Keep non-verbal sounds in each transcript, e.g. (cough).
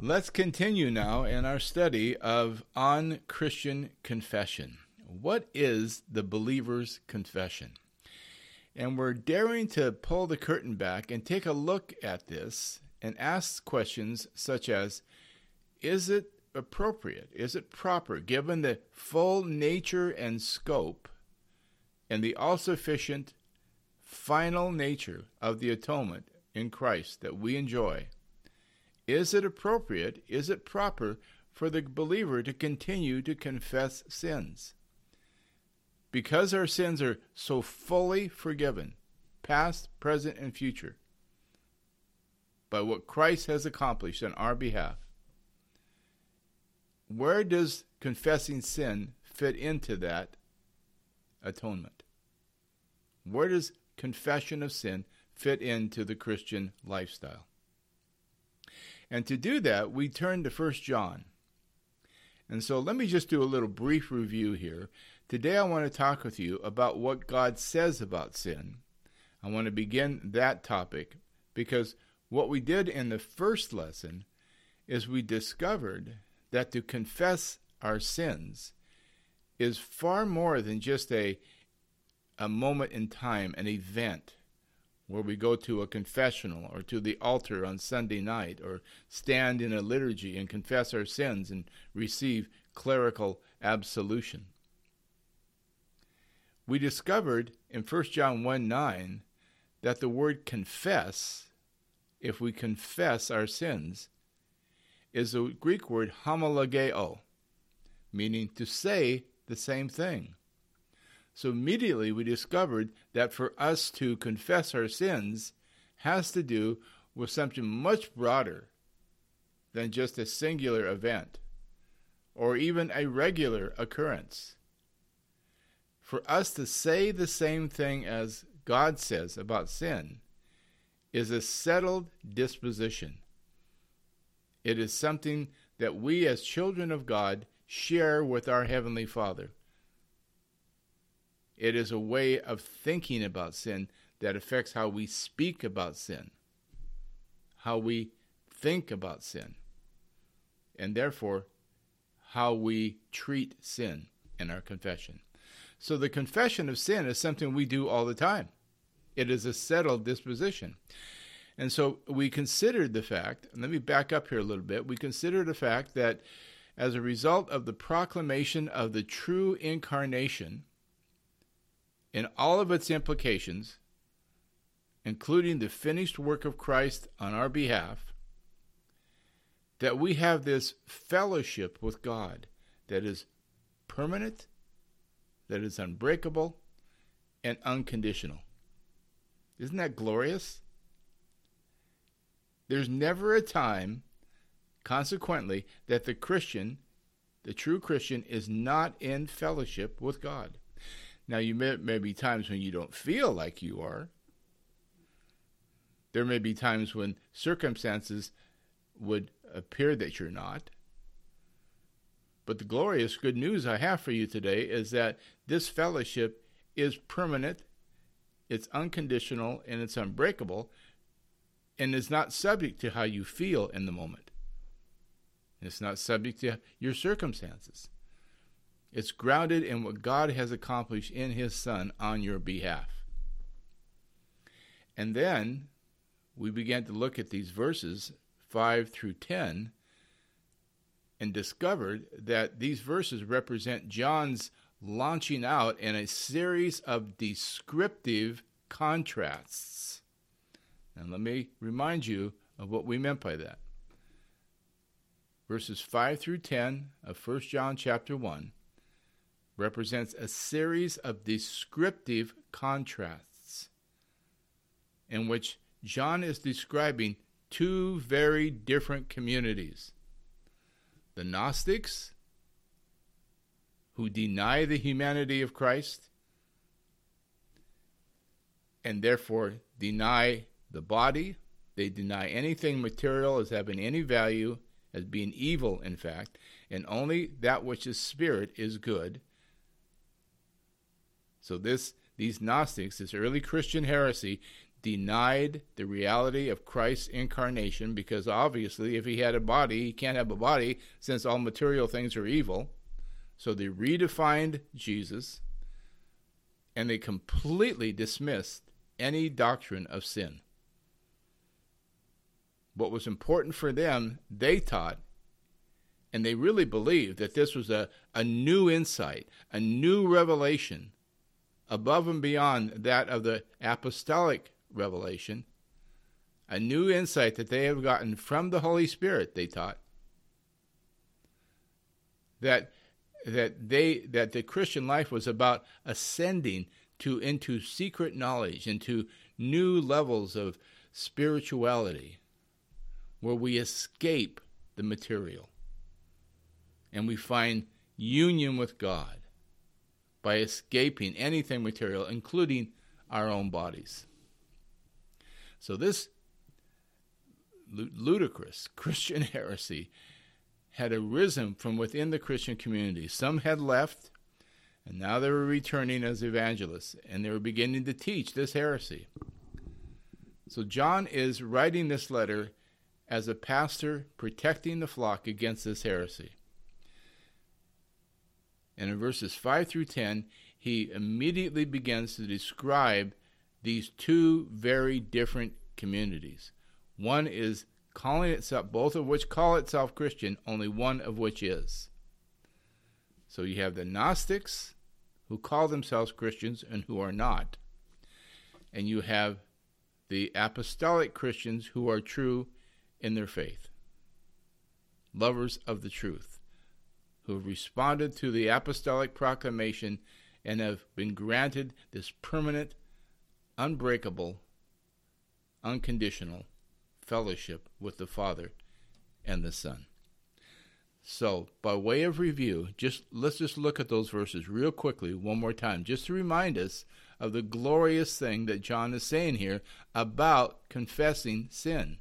Let's continue now in our study of on Christian confession. What is the believer's confession? And we're daring to pull the curtain back and take a look at this and ask questions such as Is it appropriate? Is it proper, given the full nature and scope and the all sufficient final nature of the atonement in Christ that we enjoy? Is it appropriate, is it proper for the believer to continue to confess sins? Because our sins are so fully forgiven, past, present, and future, by what Christ has accomplished on our behalf, where does confessing sin fit into that atonement? Where does confession of sin fit into the Christian lifestyle? And to do that, we turn to 1 John. And so let me just do a little brief review here. Today I want to talk with you about what God says about sin. I want to begin that topic because what we did in the first lesson is we discovered that to confess our sins is far more than just a a moment in time, an event where we go to a confessional or to the altar on Sunday night or stand in a liturgy and confess our sins and receive clerical absolution. We discovered in 1 John 1 9 that the word confess, if we confess our sins, is the Greek word homologeo, meaning to say the same thing. So immediately we discovered that for us to confess our sins has to do with something much broader than just a singular event or even a regular occurrence. For us to say the same thing as God says about sin is a settled disposition. It is something that we as children of God share with our Heavenly Father. It is a way of thinking about sin that affects how we speak about sin, how we think about sin, and therefore how we treat sin in our confession. So the confession of sin is something we do all the time. It is a settled disposition. And so we considered the fact, let me back up here a little bit. We considered the fact that as a result of the proclamation of the true incarnation, in all of its implications, including the finished work of Christ on our behalf, that we have this fellowship with God that is permanent, that is unbreakable, and unconditional. Isn't that glorious? There's never a time, consequently, that the Christian, the true Christian, is not in fellowship with God. Now, you may, may be times when you don't feel like you are. There may be times when circumstances would appear that you're not. But the glorious good news I have for you today is that this fellowship is permanent, it's unconditional, and it's unbreakable, and is not subject to how you feel in the moment. It's not subject to your circumstances. It's grounded in what God has accomplished in His Son on your behalf. And then we began to look at these verses 5 through 10 and discovered that these verses represent John's launching out in a series of descriptive contrasts. And let me remind you of what we meant by that. Verses 5 through 10 of 1 John chapter 1 represents a series of descriptive contrasts in which John is describing two very different communities the Gnostics, who deny the humanity of Christ and therefore deny the body, they deny anything material as having any value, as being evil, in fact, and only that which is spirit is good. So this these Gnostics, this early Christian heresy, denied the reality of Christ's incarnation because obviously, if he had a body, he can't have a body since all material things are evil. So they redefined Jesus and they completely dismissed any doctrine of sin. What was important for them, they taught, and they really believed that this was a, a new insight, a new revelation above and beyond that of the apostolic revelation, a new insight that they have gotten from the Holy Spirit, they taught. That that they that the Christian life was about ascending to into secret knowledge, into new levels of spirituality, where we escape the material and we find union with God by escaping anything material, including our own bodies. So, this ludicrous (laughs) Christian heresy had arisen from within the Christian community. Some had left, and now they were returning as evangelists, and they were beginning to teach this heresy. So, John is writing this letter as a pastor protecting the flock against this heresy. And in verses 5 through 10, he immediately begins to describe these two very different communities. One is calling itself, both of which call itself Christian, only one of which is. So you have the Gnostics, who call themselves Christians and who are not. And you have the apostolic Christians who are true in their faith, lovers of the truth, who have responded to the apostolic proclamation and have been granted this permanent, unbreakable, unconditional fellowship with the Father and the Son. So, by way of review, just let's just look at those verses real quickly one more time, just to remind us of the glorious thing that John is saying here about confessing sin.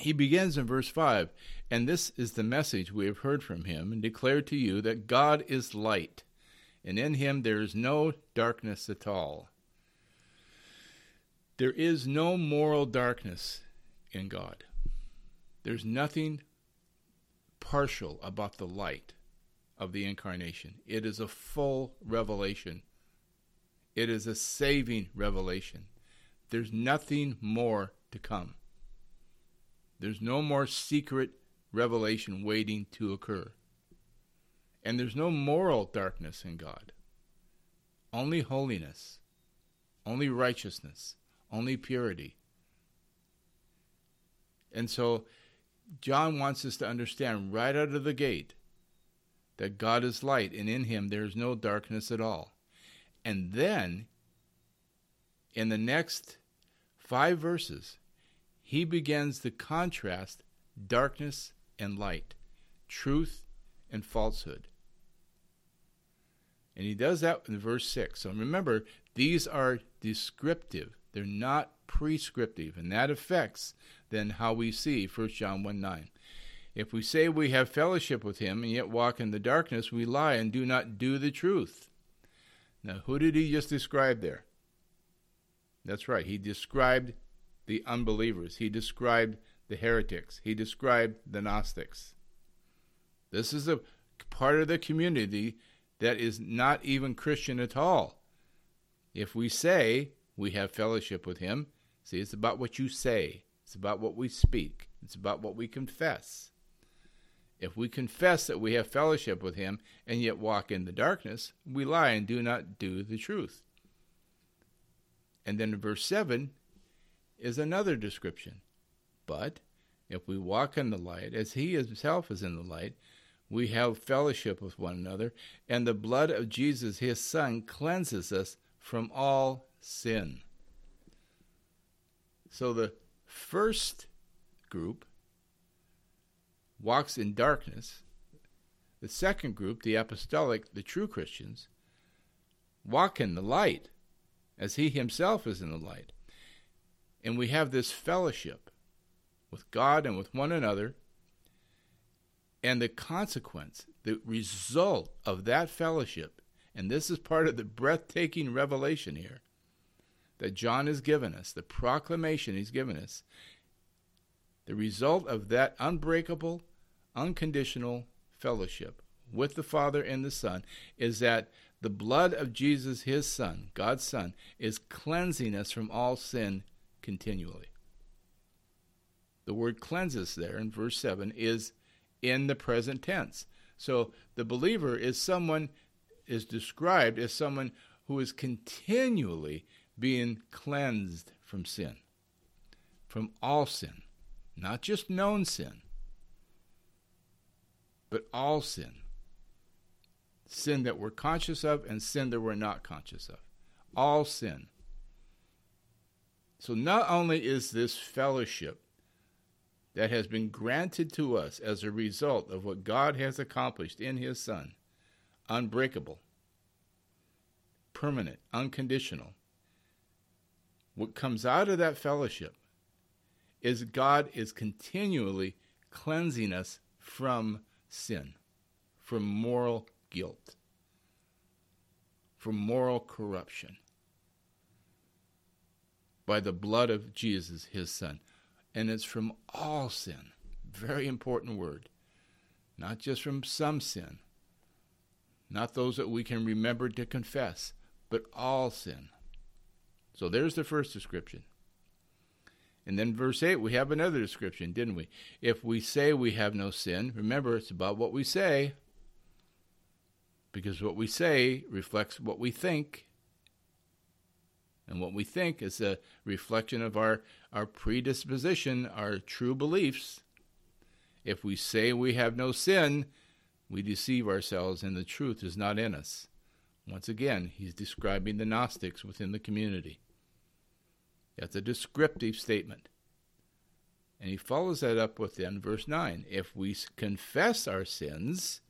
He begins in verse 5 And this is the message we have heard from him and declared to you that God is light, and in him there is no darkness at all. There is no moral darkness in God. There's nothing partial about the light of the incarnation. It is a full revelation. It is a saving revelation. There's nothing more to come. There's no more secret revelation waiting to occur. And there's no moral darkness in God. Only holiness, only righteousness, only purity. And so John wants us to understand right out of the gate that God is light and in him there is no darkness at all. And then in the next five verses, he begins to contrast darkness and light, truth and falsehood. And he does that in verse 6. So remember, these are descriptive, they're not prescriptive, and that affects then how we see 1 John 1 9. If we say we have fellowship with him and yet walk in the darkness, we lie and do not do the truth. Now, who did he just describe there? That's right, he described the unbelievers. He described the heretics. He described the Gnostics. This is a part of the community that is not even Christian at all. If we say we have fellowship with Him, see, it's about what you say, it's about what we speak, it's about what we confess. If we confess that we have fellowship with Him and yet walk in the darkness, we lie and do not do the truth. And then in verse 7, is another description. But if we walk in the light, as he himself is in the light, we have fellowship with one another, and the blood of Jesus, his Son, cleanses us from all sin. So the first group walks in darkness. The second group, the apostolic, the true Christians, walk in the light, as he himself is in the light. And we have this fellowship with God and with one another. And the consequence, the result of that fellowship, and this is part of the breathtaking revelation here that John has given us, the proclamation he's given us, the result of that unbreakable, unconditional fellowship with the Father and the Son is that the blood of Jesus, his Son, God's Son, is cleansing us from all sin continually. The word cleanses there in verse 7 is in the present tense. So the believer is someone is described as someone who is continually being cleansed from sin, from all sin, not just known sin, but all sin. Sin that we're conscious of and sin that we're not conscious of. All sin. So not only is this fellowship that has been granted to us as a result of what God has accomplished in His Son unbreakable, permanent, unconditional. What comes out of that fellowship is God is continually cleansing us from sin, from moral guilt, from moral corruption by the blood of Jesus, his Son and it's from all sin. Very important word. Not just from some sin, not those that we can remember to confess, but all sin. So there's the first description. And then verse 8, we have another description, didn't we? If we say we have no sin, remember it's about what we say, because what we say reflects what we think. And what we think is a reflection of our, our predisposition, our true beliefs. If we say we have no sin, we deceive ourselves and the truth is not in us. Once again, he's describing the Gnostics within the community. That's a descriptive statement. And he follows that up with then verse 9 If we confess our sins,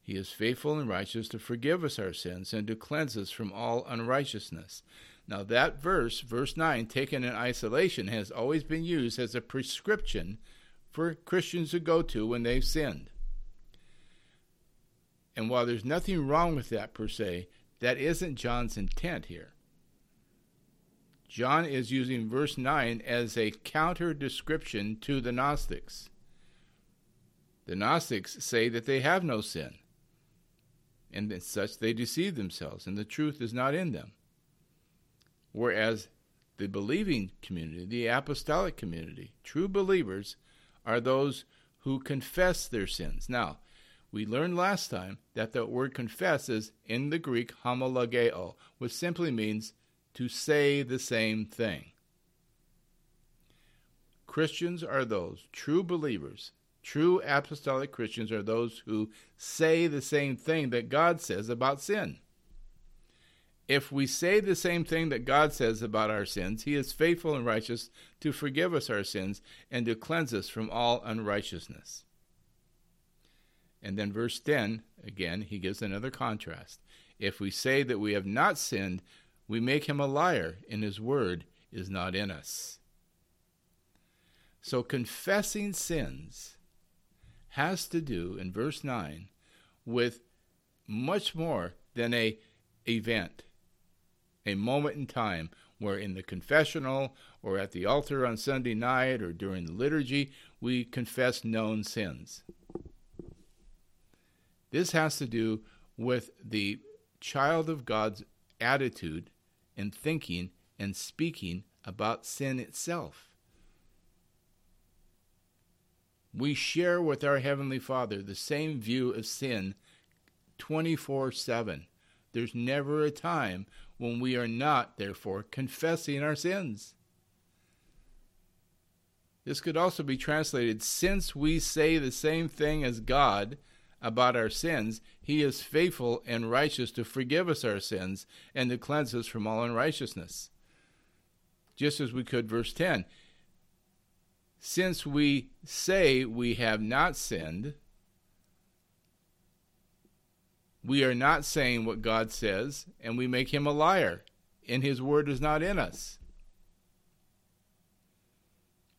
he is faithful and righteous to forgive us our sins and to cleanse us from all unrighteousness. Now, that verse, verse 9, taken in isolation, has always been used as a prescription for Christians to go to when they've sinned. And while there's nothing wrong with that per se, that isn't John's intent here. John is using verse 9 as a counter description to the Gnostics. The Gnostics say that they have no sin, and as such they deceive themselves, and the truth is not in them. Whereas the believing community, the apostolic community, true believers are those who confess their sins. Now, we learned last time that the word confess is in the Greek homologeo, which simply means to say the same thing. Christians are those, true believers, true apostolic Christians are those who say the same thing that God says about sin. If we say the same thing that God says about our sins, He is faithful and righteous to forgive us our sins and to cleanse us from all unrighteousness. And then, verse 10, again, he gives another contrast. If we say that we have not sinned, we make him a liar, and his word is not in us. So, confessing sins has to do, in verse 9, with much more than a event a moment in time where in the confessional or at the altar on Sunday night or during the liturgy we confess known sins. This has to do with the child of God's attitude and thinking and speaking about sin itself. We share with our Heavenly Father the same view of sin 24 7. There's never a time when we are not, therefore, confessing our sins. This could also be translated since we say the same thing as God about our sins, he is faithful and righteous to forgive us our sins and to cleanse us from all unrighteousness. Just as we could, verse 10 Since we say we have not sinned, we are not saying what God says, and we make him a liar, and his word is not in us.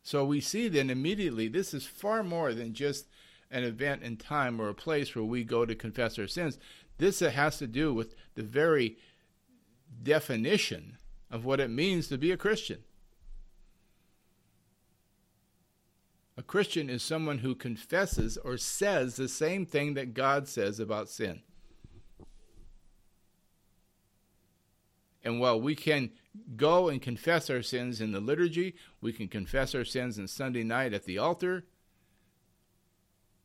So we see then immediately this is far more than just an event in time or a place where we go to confess our sins. This has to do with the very definition of what it means to be a Christian. A Christian is someone who confesses or says the same thing that God says about sin. And while we can go and confess our sins in the liturgy, we can confess our sins on Sunday night at the altar.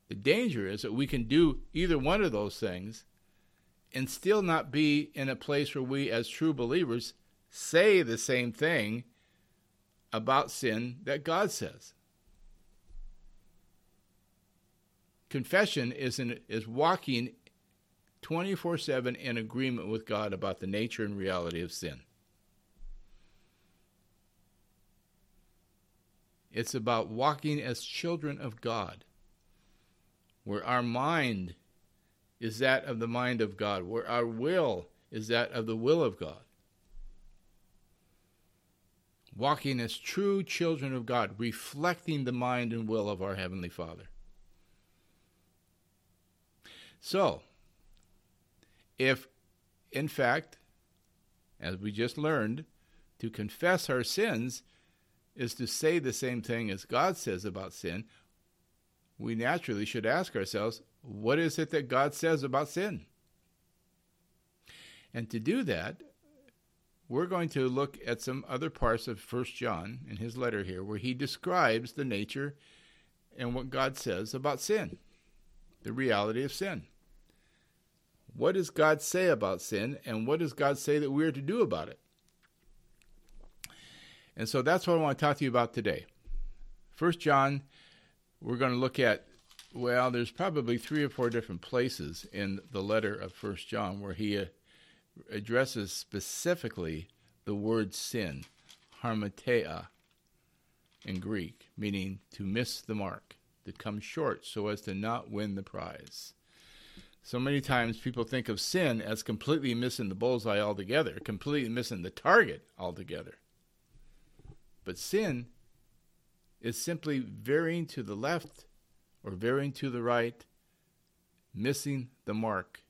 The danger is that we can do either one of those things and still not be in a place where we, as true believers, say the same thing about sin that God says. Confession is, is walking 24 7 in agreement with God about the nature and reality of sin. It's about walking as children of God, where our mind is that of the mind of God, where our will is that of the will of God. Walking as true children of God, reflecting the mind and will of our Heavenly Father. So, if, in fact, as we just learned, to confess our sins is to say the same thing as God says about sin, we naturally should ask ourselves, what is it that God says about sin? And to do that, we're going to look at some other parts of 1 John in his letter here where he describes the nature and what God says about sin, the reality of sin. What does God say about sin, and what does God say that we are to do about it? And so that's what I want to talk to you about today. First John, we're going to look at well, there's probably three or four different places in the letter of First John where he uh, addresses specifically the word sin, hamartia in Greek, meaning to miss the mark, to come short so as to not win the prize. So many times people think of sin as completely missing the bullseye altogether, completely missing the target altogether. But sin is simply veering to the left or veering to the right, missing the mark.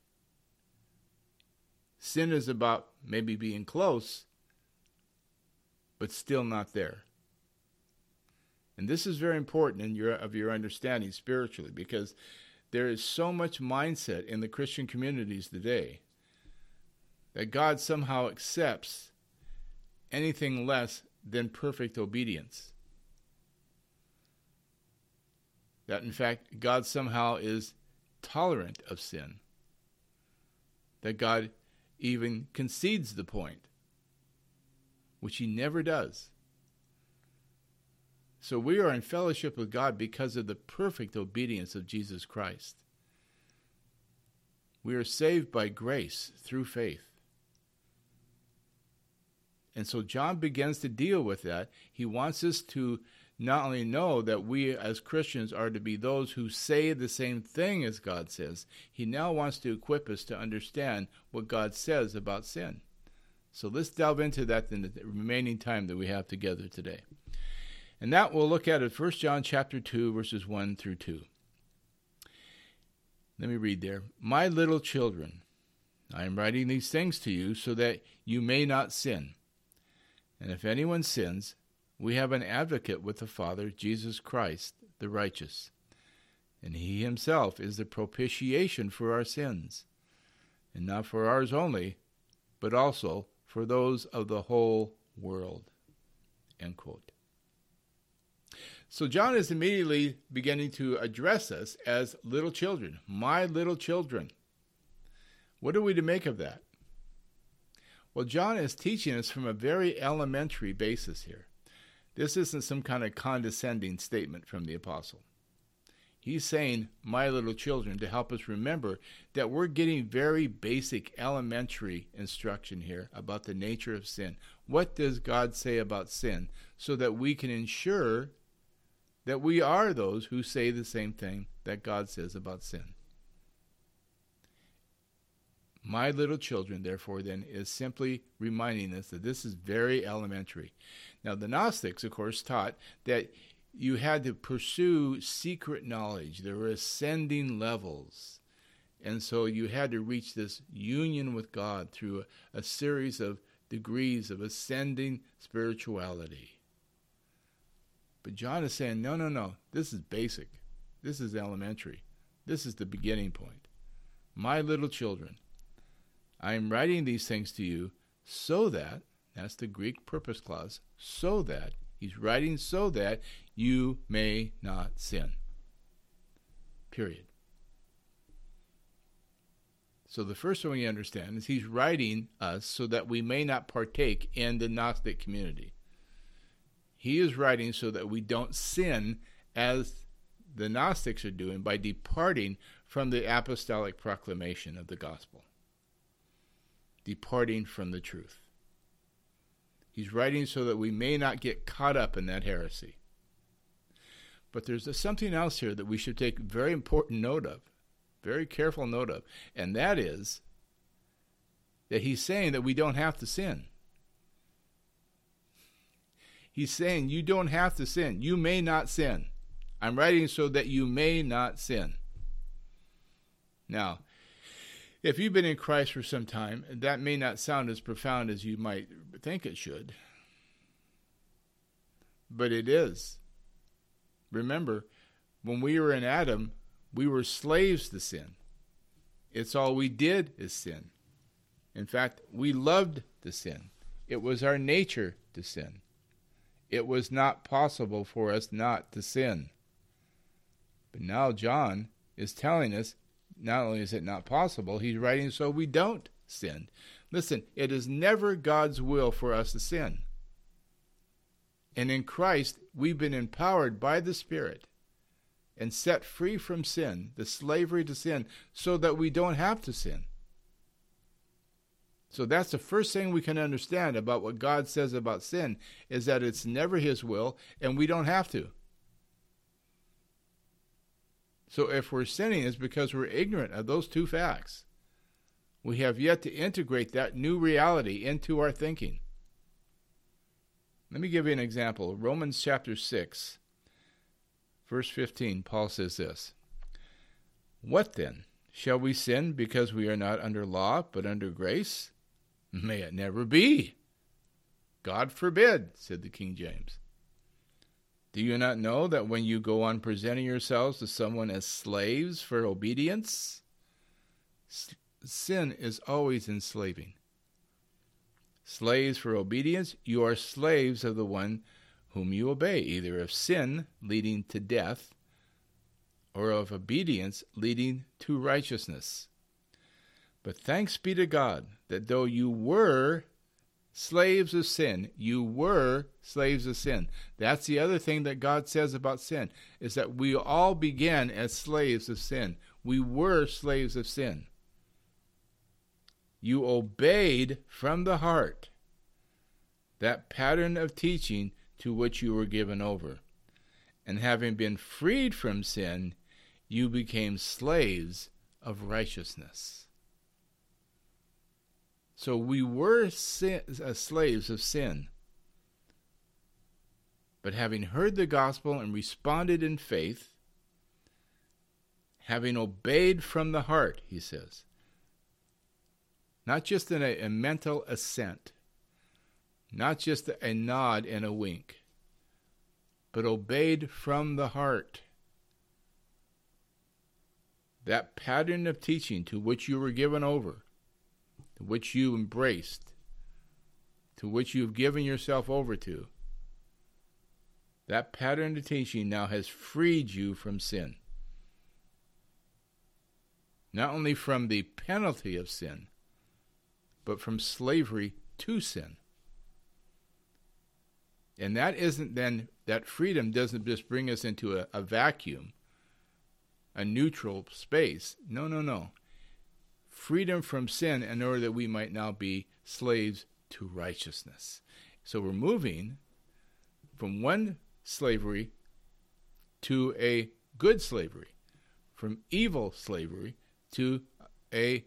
Sin is about maybe being close, but still not there. And this is very important in your of your understanding spiritually because there is so much mindset in the Christian communities today that God somehow accepts anything less than perfect obedience. That in fact, God somehow is tolerant of sin. That God even concedes the point, which he never does. So we are in fellowship with God because of the perfect obedience of Jesus Christ. We are saved by grace through faith. And so John begins to deal with that. He wants us to not only know that we as Christians are to be those who say the same thing as God says, he now wants to equip us to understand what God says about sin. So let's delve into that in the remaining time that we have together today. And that we'll look at at 1 John chapter 2 verses 1 through 2. Let me read there. My little children, I am writing these things to you so that you may not sin. And if anyone sins, we have an advocate with the Father, Jesus Christ, the righteous. And he himself is the propitiation for our sins, and not for ours only, but also for those of the whole world. End quote. So John is immediately beginning to address us as little children, my little children. What are we to make of that? Well, John is teaching us from a very elementary basis here. This isn't some kind of condescending statement from the apostle. He's saying, my little children, to help us remember that we're getting very basic elementary instruction here about the nature of sin. What does God say about sin so that we can ensure that we are those who say the same thing that God says about sin. My little children, therefore, then, is simply reminding us that this is very elementary. Now, the Gnostics, of course, taught that you had to pursue secret knowledge. There were ascending levels. And so you had to reach this union with God through a, a series of degrees of ascending spirituality. But John is saying, no, no, no. This is basic. This is elementary. This is the beginning point. My little children, I am writing these things to you so that, that's the Greek purpose clause, so that, he's writing so that you may not sin. Period. So the first thing we understand is he's writing us so that we may not partake in the Gnostic community. He is writing so that we don't sin as the Gnostics are doing by departing from the apostolic proclamation of the gospel, departing from the truth. He's writing so that we may not get caught up in that heresy. But there's something else here that we should take very important note of very careful note of, and that is that he's saying that we don't have to sin. He's saying you don't have to sin. You may not sin. I'm writing so that you may not sin. Now, if you've been in Christ for some time, that may not sound as profound as you might think it should. But it is. Remember, when we were in Adam, we were slaves to sin. It's all we did is sin. In fact, we loved to sin. It was our nature to sin. It was not possible for us not to sin. But now John is telling us not only is it not possible, he's writing so we don't sin. Listen, it is never God's will for us to sin. And in Christ, we've been empowered by the Spirit and set free from sin, the slavery to sin, so that we don't have to sin. So that's the first thing we can understand about what God says about sin is that it's never his will and we don't have to. So if we're sinning it's because we're ignorant of those two facts. We have yet to integrate that new reality into our thinking. Let me give you an example. Romans chapter 6 Verse 15, Paul says this What then? Shall we sin because we are not under law, but under grace? May it never be. God forbid, said the King James. Do you not know that when you go on presenting yourselves to someone as slaves for obedience, sin is always enslaving? Slaves for obedience, you are slaves of the one whom you obey, either of sin leading to death or of obedience leading to righteousness. But thanks be to God that though you were slaves of sin, you were slaves of sin. That's the other thing that God says about sin is that we all began as slaves of sin. We were slaves of sin. You obeyed from the heart that pattern of teaching to which you were given over. And having been freed from sin, you became slaves of righteousness. So we were sin, uh, slaves of sin. But having heard the gospel and responded in faith, having obeyed from the heart, he says, not just in a, a mental assent, not just a nod and a wink, but obeyed from the heart. That pattern of teaching to which you were given over, to which you embraced, to which you have given yourself over to, that pattern of teaching now has freed you from sin. Not only from the penalty of sin, but from slavery to sin. And that isn't then, that freedom doesn't just bring us into a, a vacuum, a neutral space. No, no, no. Freedom from sin in order that we might now be slaves to righteousness. So we're moving from one slavery to a good slavery, from evil slavery to a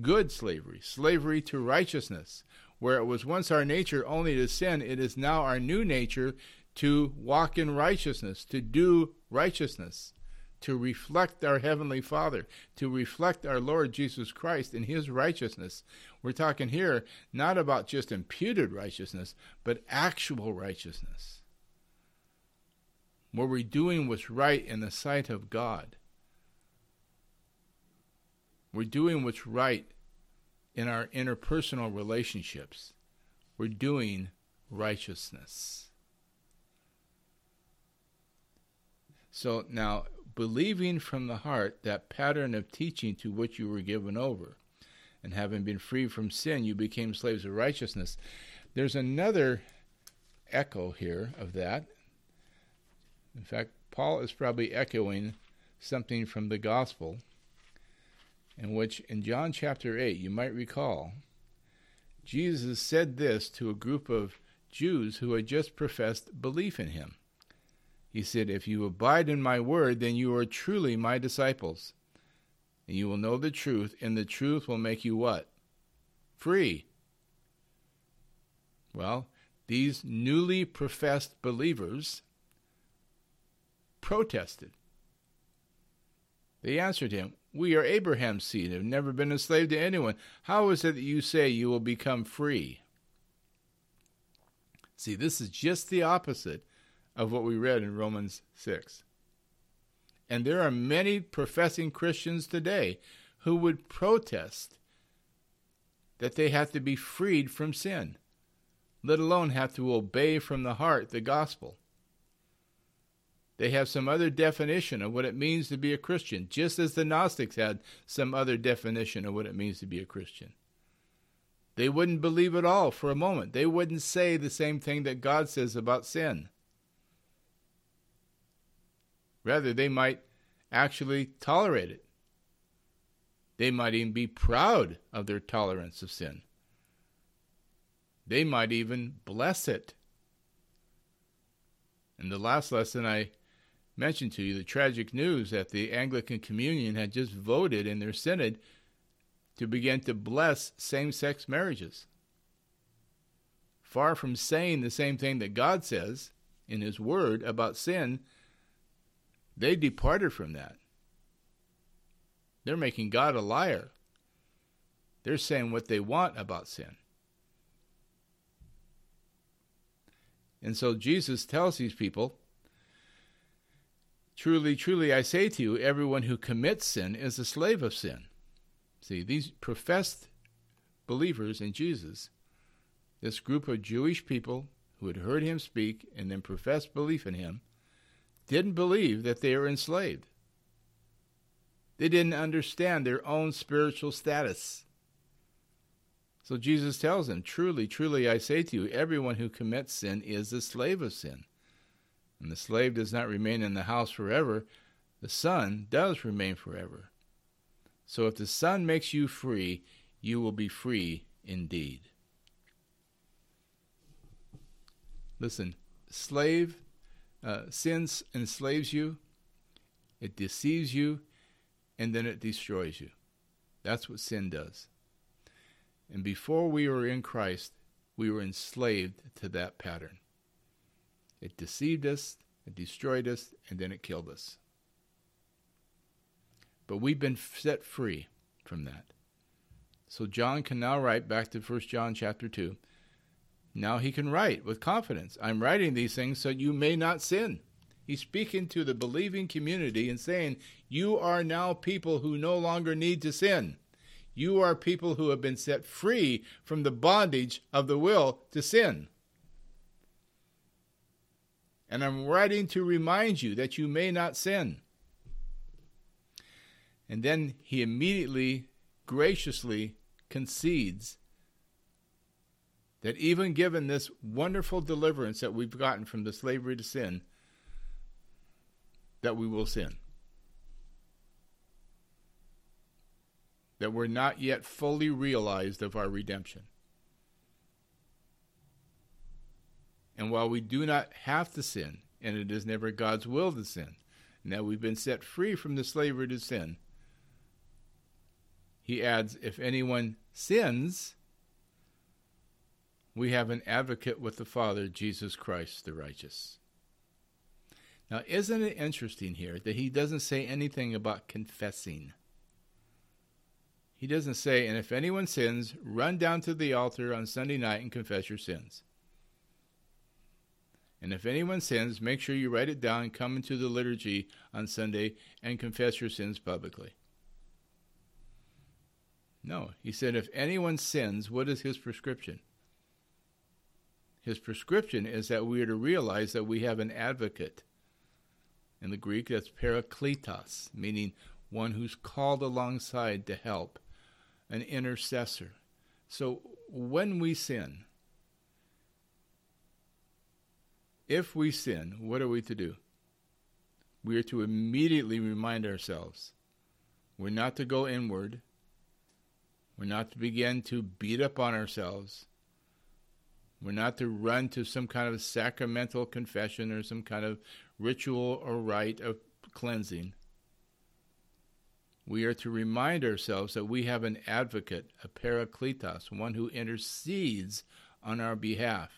good slavery, slavery to righteousness where it was once our nature only to sin, it is now our new nature to walk in righteousness, to do righteousness, to reflect our Heavenly Father, to reflect our Lord Jesus Christ in His righteousness. We're talking here not about just imputed righteousness, but actual righteousness. Where we're doing what's right in the sight of God. We're doing what's right in our interpersonal relationships. We're doing righteousness. So now, believing from the heart that pattern of teaching to which you were given over, and having been freed from sin, you became slaves of righteousness. There's another echo here of that. In fact, Paul is probably echoing something from the gospel, in which in John chapter 8, you might recall, Jesus said this to a group of Jews who had just professed belief in him. He said, If you abide in my word, then you are truly my disciples. And you will know the truth, and the truth will make you what? Free. Well, these newly professed believers protested. They answered him, We are Abraham's seed, have never been enslaved to anyone. How is it that you say you will become free? See, this is just the opposite of what we read in Romans 6. And there are many professing Christians today who would protest that they have to be freed from sin, let alone have to obey from the heart the gospel. They have some other definition of what it means to be a Christian, just as the Gnostics had some other definition of what it means to be a Christian. They wouldn't believe at all for a moment. They wouldn't say the same thing that God says about sin. Rather, they might actually tolerate it. They might even be proud of their tolerance of sin. They might even bless it. In the last lesson, I mentioned to you the tragic news that the Anglican Communion had just voted in their synod to begin to bless same sex marriages. Far from saying the same thing that God says in His Word about sin, they departed from that. They're making God a liar. They're saying what they want about sin. And so Jesus tells these people Truly, truly, I say to you, everyone who commits sin is a slave of sin. See, these professed believers in Jesus, this group of Jewish people who had heard him speak and then professed belief in him, didn't believe that they were enslaved. They didn't understand their own spiritual status. So Jesus tells them, Truly, truly, I say to you, everyone who commits sin is a slave of sin. And the slave does not remain in the house forever, the son does remain forever. So if the son makes you free, you will be free indeed. Listen, slave uh, sin enslaves you, it deceives you, and then it destroys you. That's what sin does. And before we were in Christ, we were enslaved to that pattern. It deceived us, it destroyed us, and then it killed us. But we've been set free from that. So John can now write back to 1 John chapter 2 now he can write with confidence I'm writing these things so you may not sin. He's speaking to the believing community and saying, You are now people who no longer need to sin. You are people who have been set free from the bondage of the will to sin. And I'm writing to remind you that you may not sin. And then he immediately, graciously concedes that even given this wonderful deliverance that we've gotten from the slavery to sin, that we will sin. That we're not yet fully realized of our redemption. And while we do not have to sin, and it is never God's will to sin, now we've been set free from the slavery to sin, he adds, if anyone sins, we have an advocate with the Father, Jesus Christ the righteous. Now, isn't it interesting here that he doesn't say anything about confessing? He doesn't say, and if anyone sins, run down to the altar on Sunday night and confess your sins. And if anyone sins, make sure you write it down come into the liturgy on Sunday and confess your sins publicly. No, he said, if anyone sins, what is his prescription? His prescription is that we are to realize that we have an advocate in the Greek, that's parakletos, meaning one who's called alongside to help, an intercessor. So when we sin, if we sin, what are we to do? We are to immediately remind ourselves we're not to go inward, we're not to begin to beat up on ourselves. We're not to run to some kind of sacramental confession or some kind of ritual or rite of cleansing. We are to remind ourselves that we have an advocate, a parakletos, one who intercedes on our behalf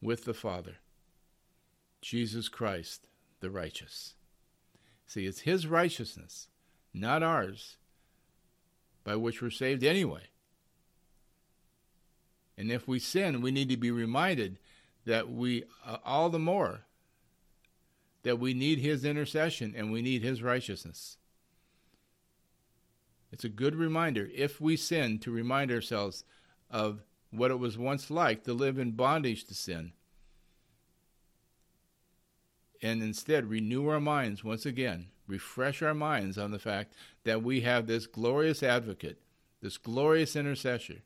with the Father, Jesus Christ, the righteous. See, it's His righteousness, not ours, by which we're saved anyway. And if we sin, we need to be reminded that we, uh, all the more, that we need His intercession and we need His righteousness. It's a good reminder, if we sin, to remind ourselves of what it was once like to live in bondage to sin. And instead, renew our minds once again, refresh our minds on the fact that we have this glorious advocate, this glorious intercessor,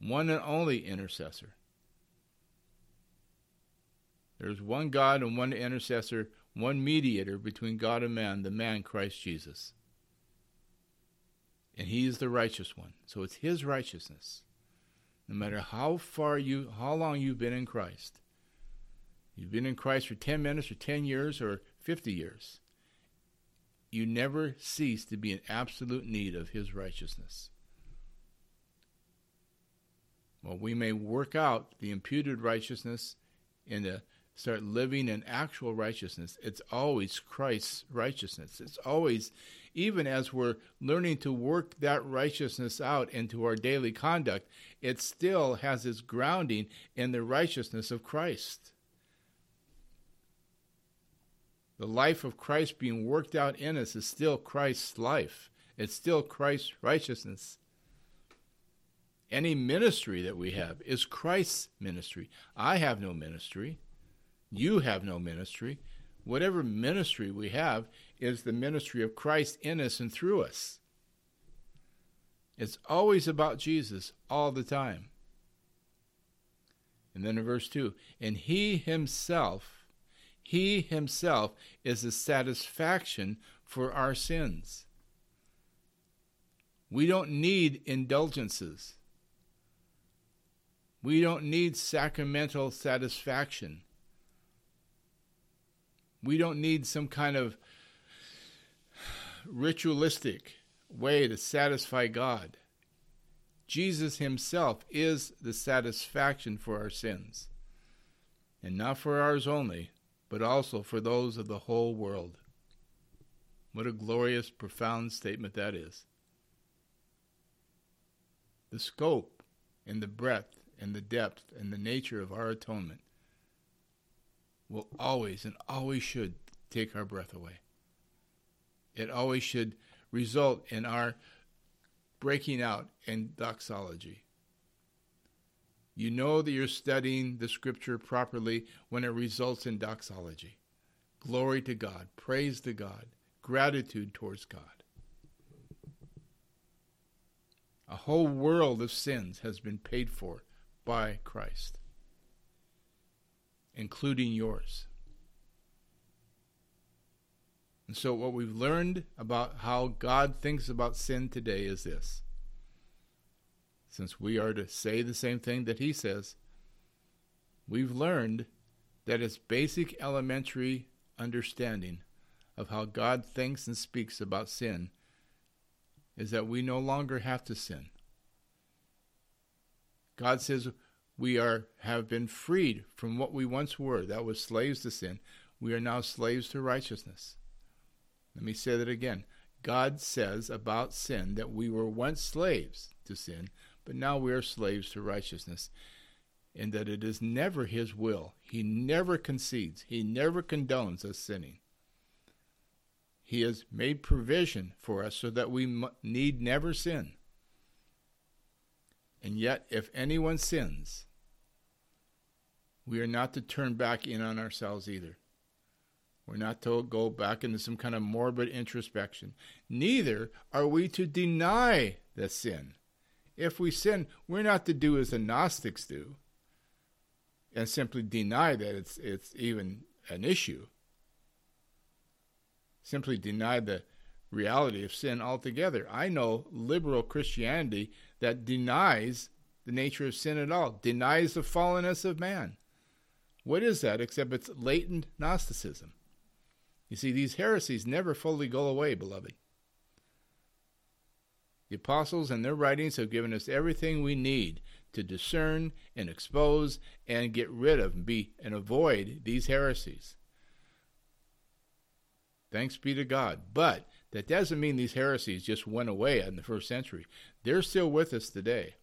one and only intercessor. There's one God and one intercessor, one mediator between God and man, the man Christ Jesus. And he is the righteous one. So it's his righteousness. No matter how far you how long you've been in Christ. You've been in Christ for 10 minutes or 10 years or 50 years. You never cease to be in absolute need of his righteousness. Well, we may work out the imputed righteousness and start living in actual righteousness, it's always Christ's righteousness. It's always, even as we're learning to work that righteousness out into our daily conduct, it still has its grounding in the righteousness of Christ. The life of Christ being worked out in us is still Christ's life. It's still Christ's righteousness. Any ministry that we have is Christ's ministry. I have no ministry. You have no ministry. Whatever ministry we have is the ministry of Christ in us and through us. It's always about Jesus all the time. And then in verse 2 and he himself, he himself is the satisfaction for our sins. We don't need indulgences. We don't need sacramental satisfaction. We don't need some kind of ritualistic way to satisfy God. Jesus himself is the satisfaction for our sins. And not for ours only, but also for those of the whole world. What a glorious, profound statement that is. The scope and the breadth and the depth and the nature of our atonement will always and always should take our breath away. It always should result in our breaking out in doxology. You know that you're studying the scripture properly when it results in doxology. Glory to God, praise to God, gratitude towards God. A whole world of sins has been paid for by Christ including yours. And so, what we've learned about how God thinks about sin today is this. Since we are to say the same thing that He says, we've learned that its basic elementary understanding of how God thinks and speaks about sin is that we no longer have to sin. God says we are have been freed from what we once were. That was slaves to sin. We are now slaves to righteousness. Let me say that again. God says about sin that we were once slaves to sin, but now we are slaves to righteousness. And that it is never His will. He never concedes, He never condones us sinning. He has made provision for us so that we need never sin. And yet, if anyone sins, we are not to turn back in on ourselves either. We're not to go back into some kind of morbid introspection. Neither are we to deny the sin. If we sin, we're not to do as the Gnostics do and simply deny that it's, it's even an issue. Simply deny the reality of sin altogether. I know liberal Christianity that denies the nature of sin at all, denies the fallenness of man. What is that except it's latent Gnosticism? You see, these heresies never fully go away, beloved. The apostles and their writings have given us everything we need to discern and expose and get rid of and be and avoid these heresies. Thanks be to God. But that doesn't mean these heresies just went away in the first century. They're still with us today.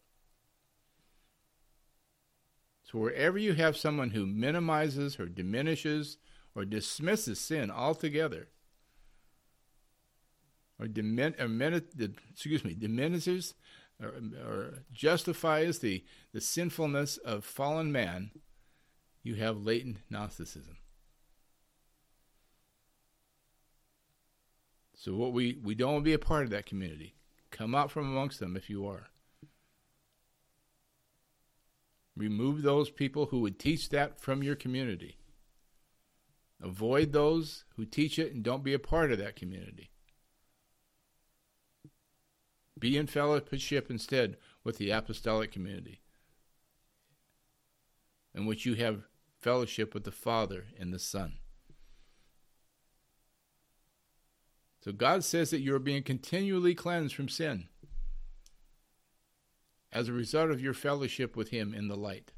So wherever you have someone who minimizes or diminishes or dismisses sin altogether, or, dimin- or min- excuse me, diminishes or, or justifies the, the sinfulness of fallen man, you have latent Gnosticism. So what we, we don't want to be a part of that community. Come out from amongst them if you are. Remove those people who would teach that from your community. Avoid those who teach it and don't be a part of that community. Be in fellowship instead with the apostolic community, in which you have fellowship with the Father and the Son. So God says that you are being continually cleansed from sin as a result of your fellowship with Him in the light.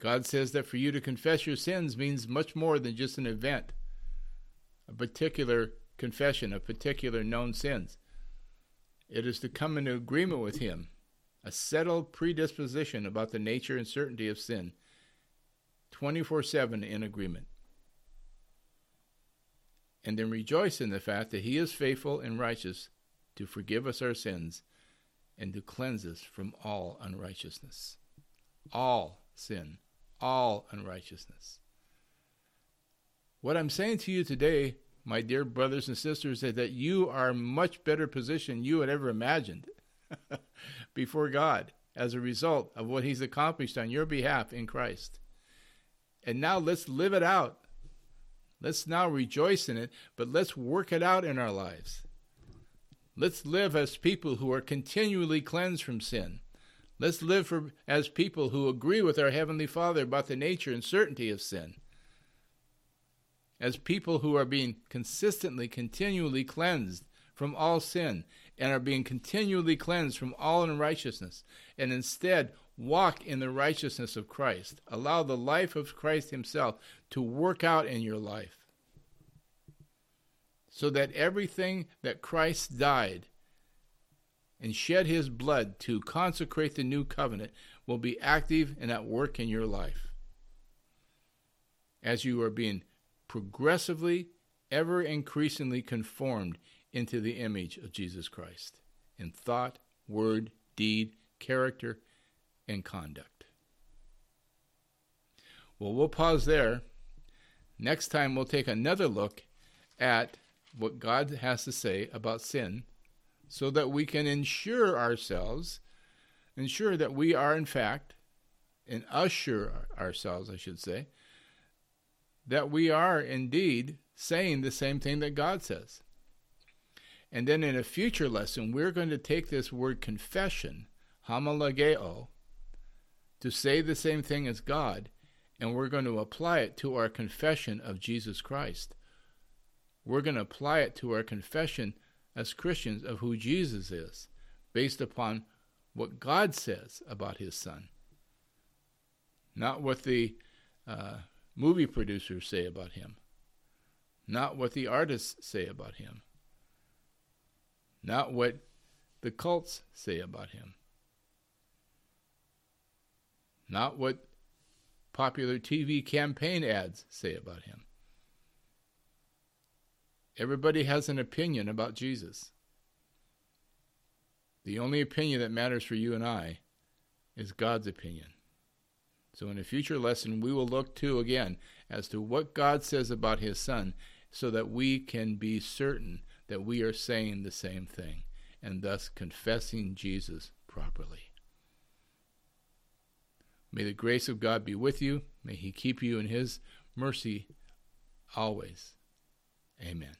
God says that for you to confess your sins means much more than just an event, a particular confession of particular known sins. It is to come into agreement with Him, a settled predisposition about the nature and certainty of sin, 24 7 in agreement and then rejoice in the fact that He is faithful and righteous to forgive us our sins and to cleanse us from all unrighteousness. All sin, all unrighteousness. What I'm saying to you today, my dear brothers and sisters, is that you are much better positioned you had ever imagined (laughs) before God as a result of what He's accomplished on your behalf in Christ. And now let's live it out Let's now rejoice in it, but let's work it out in our lives. Let's live as people who are continually cleansed from sin. Let's live for, as people who agree with our Heavenly Father about the nature and certainty of sin. As people who are being consistently, continually cleansed from all sin and are being continually cleansed from all unrighteousness, and instead walk in the righteousness of Christ. Allow the life of Christ Himself to work out in your life. So that everything that Christ died and shed His blood to consecrate the new covenant will be active and at work in your life. As you are being progressively, ever increasingly conformed into the image of Jesus Christ in thought, word, deed, character, and conduct. Well, we'll pause there. Next time, we'll take another look at what God has to say about sin so that we can ensure ourselves, ensure that we are, in fact, and assure ourselves, I should say, that we are indeed saying the same thing that God says. And then in a future lesson, we're going to take this word confession, homologeo, to say the same thing as God, and we're going to apply it to our confession of Jesus Christ. We're going to apply it to our confession as Christians of who Jesus is, based upon what God says about his son, not what the uh, movie producers say about him, not what the artists say about him, not what the cults say about him, not what popular TV campaign ads say about him. Everybody has an opinion about Jesus. The only opinion that matters for you and I is God's opinion. So, in a future lesson, we will look to again as to what God says about His Son so that we can be certain that we are saying the same thing and thus confessing Jesus properly. May the grace of God be with you. May He keep you in His mercy always. Amen.